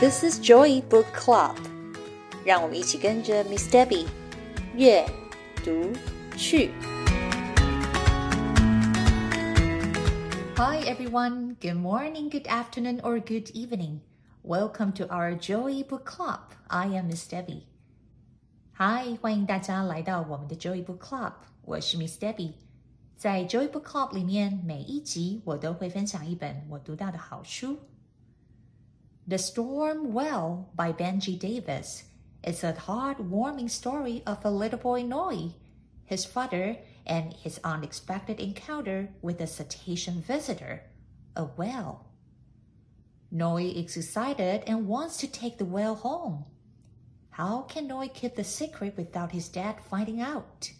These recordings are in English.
This is Joy Book Club，让我们一起跟着 Miss Debbie 阅读去。Hi everyone, good morning, good afternoon, or good evening. Welcome to our Joy Book Club. I am Miss Debbie. Hi，欢迎大家来到我们的 Joy Book Club。我是 Miss Debbie。在 Joy Book Club 里面，每一集我都会分享一本我读到的好书。 the Storm Whale by Benji Davies is a heartwarming story of a little boy Noi, his father, and his unexpected encounter with a cetacean visitor, a whale. Noi is excited and wants to take the whale home. How can Noi keep the secret without his dad finding out?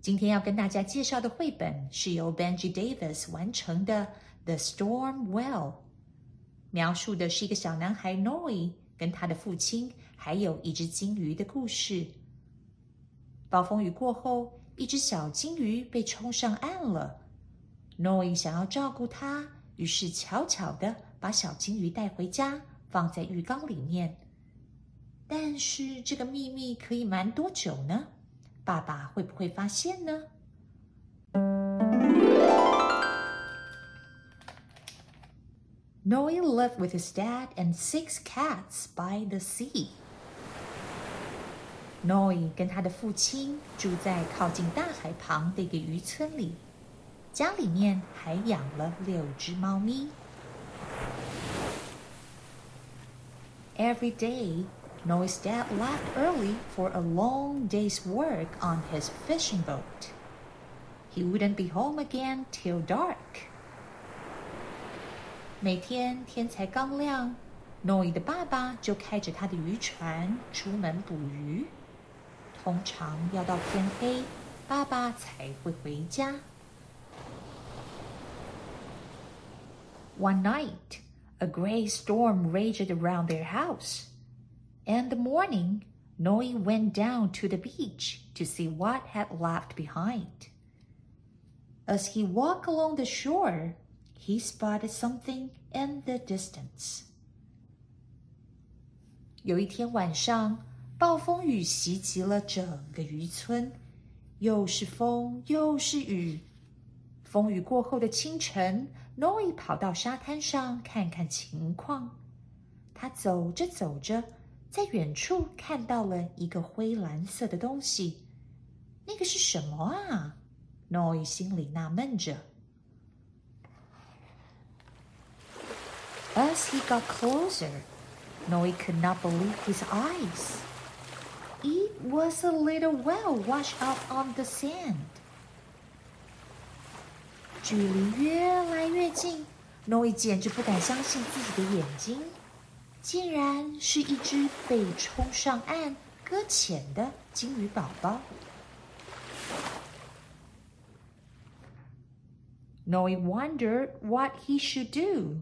今天要跟大家介绍的绘本是由 Benji Davies 完成的《The Storm Whale》。描述的是一个小男孩 Noi 跟他的父亲还有一只金鱼的故事。暴风雨过后，一只小金鱼被冲上岸了。Noi 想要照顾它，于是悄悄的把小金鱼带回家，放在浴缸里面。但是这个秘密可以瞒多久呢？爸爸会不会发现呢 Noi lived with his dad and six cats by the sea. Noi 跟他的父亲住在靠近大海旁的一个渔村里，家里面还养了六只猫咪。Every day, Noi's dad left early for a long day's work on his fishing boat. He wouldn't be home again till dark. 每天天才刚亮，Noe 的爸爸就开着他的渔船出门捕鱼。通常要到天黑，爸爸才会回家。One night, a gray storm raged around their house. In the morning, Noe went down to the beach to see what had left behind. As he walked along the shore, he spotted something in the distance. 有一天晚上，暴风雨袭击了整个渔村，又是风又是雨。风雨过后的清晨，Noe 跑到沙滩上看看情况。他走着走着。在远处看到了一个灰蓝色的东西，那个是什么啊？Noy 心里纳闷着。As he got closer, Noy could not believe his eyes. It was a little whale washed up on the sand. 距离越来越近，Noy 简直不敢相信自己的眼睛。竟然是一只被冲上岸、搁浅的金鱼宝宝。Noe wondered what he should do.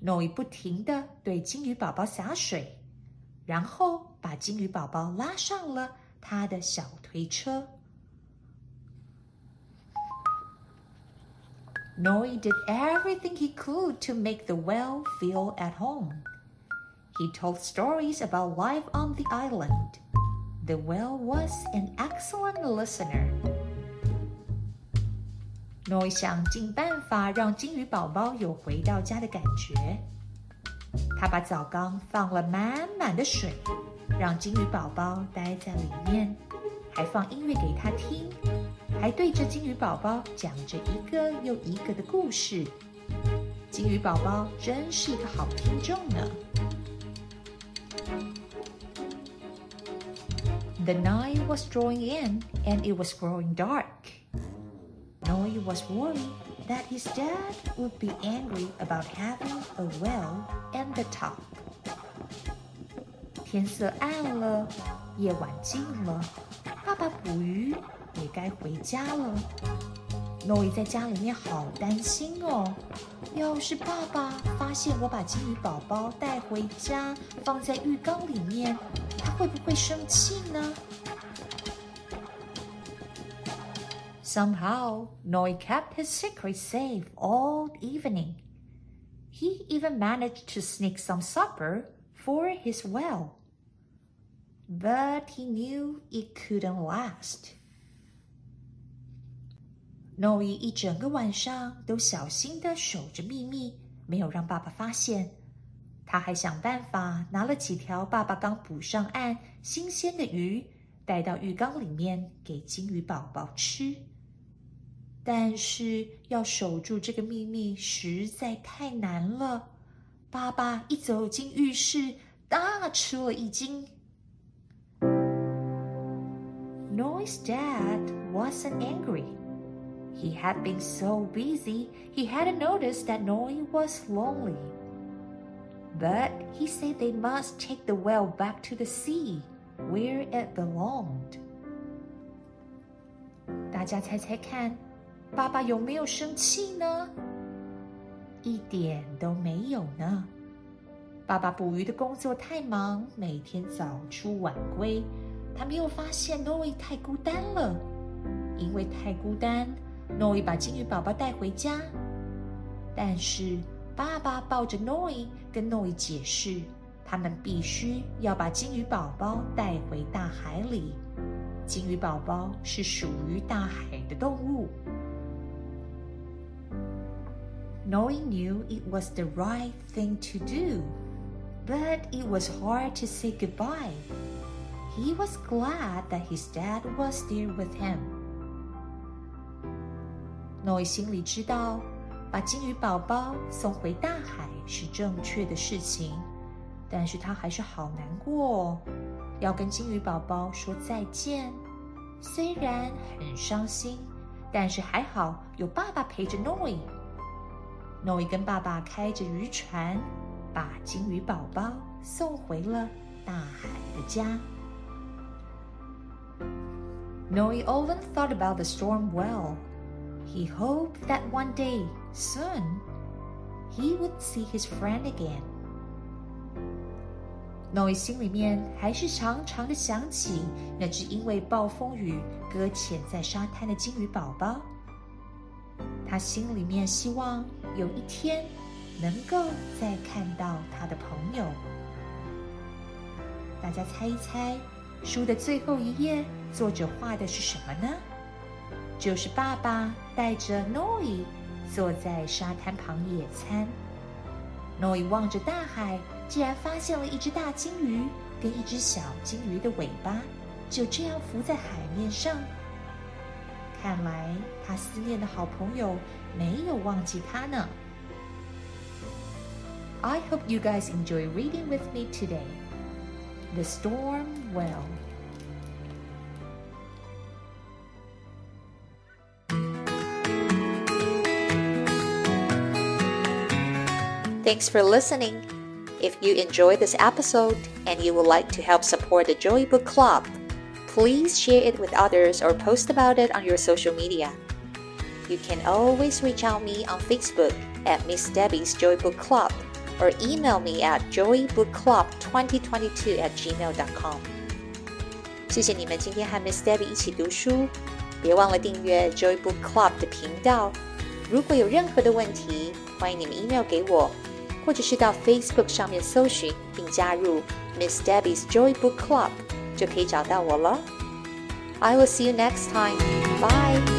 诺伊不停的对金鱼宝宝洒水，然后把金鱼宝宝拉上了他的小推车。Noi did everything he could to make the whale feel at home. He told stories about life on the island. The whale was an excellent listener. Noi 想尽办法让金鱼宝宝有回到家的感觉。他把澡缸放了满满的水，让金鱼宝宝待在里面，还放音乐给他听，还对着金鱼宝宝讲着一个又一个的故事。金鱼宝宝真是一个好听众呢。The night was drawing in and it was growing dark. Noe was worried that his dad would be angry about having a well and the top. 天色暗了，夜晚近了，爸爸捕鱼也该回家了。诺伊在家里面好担心哦，要是爸爸发现我把金鱼宝宝带回家放在浴缸里面，他会不会生气呢 ？Somehow, Noi kept his secret safe all evening. He even managed to sneak some supper for his well. But he knew it couldn't last. 诺伊一整个晚上都小心的守着秘密，没有让爸爸发现。他还想办法拿了几条爸爸刚捕上岸新鲜的鱼，带到浴缸里面给金鱼宝宝吃。 但是要守住这个秘密实在太难了。爸爸一走进浴室，大吃了一惊。Noi's dad wasn't angry. He had been so busy, he hadn't noticed that Noy was lonely. But he said they must take the well back to the sea, where it belonged. 大家猜猜看。爸爸有没有生气呢？一点都没有呢。爸爸捕鱼的工作太忙，每天早出晚归，他没有发现诺伊太孤单了。因为太孤单，诺伊把金鱼宝宝带回家，但是爸爸抱着诺伊，跟诺伊解释，他们必须要把金鱼宝宝带回大海里。金鱼宝宝是属于大海的动物。Knowing knew it was the right thing to do, but it was hard to say goodbye. He was glad that his dad was there with him. Noi 心里知道，把金鱼宝宝送回大海是正确的事情，但是他还是好难过、哦，要跟金鱼宝宝说再见。虽然很伤心，但是还好有爸爸陪着 Noi。诺伊跟爸爸开着渔船，把金鱼宝宝送回了大海的家。Noi often thought about the storm well. He hoped that one day, soon, he would see his friend again. Noi 心里面还是常常的想起那只因为暴风雨搁浅在沙滩的金鱼宝宝。他心里面希望有一天能够再看到他的朋友。大家猜一猜，书的最后一页，作者画的是什么呢？就是爸爸带着诺伊坐在沙滩旁野餐。诺伊望着大海，竟然发现了一只大金鱼跟一只小金鱼的尾巴，就这样浮在海面上。看来他思念的好朋友没有忘记他呢。I hope you guys enjoy reading with me today. The Storm Whale. Thanks for listening. If you enjoyed this episode and you would like to help support the Joy Book Club, please share it with others or post about it on your social media. You can always reach out me on Facebook at Miss Debbie's Joy Book Club or email me at joybookclub2022 at gmail.com. 谢谢你们今天和 Miss Debbie 一起读书，别忘了订阅 Joy Book Club 的频道。如果有任何的问题，欢迎你们 email 给我。或者是到 Facebook 上面搜寻并加入 Miss Debbie's Joy Book Club， 就可以找到我了。I will see you next time. Bye.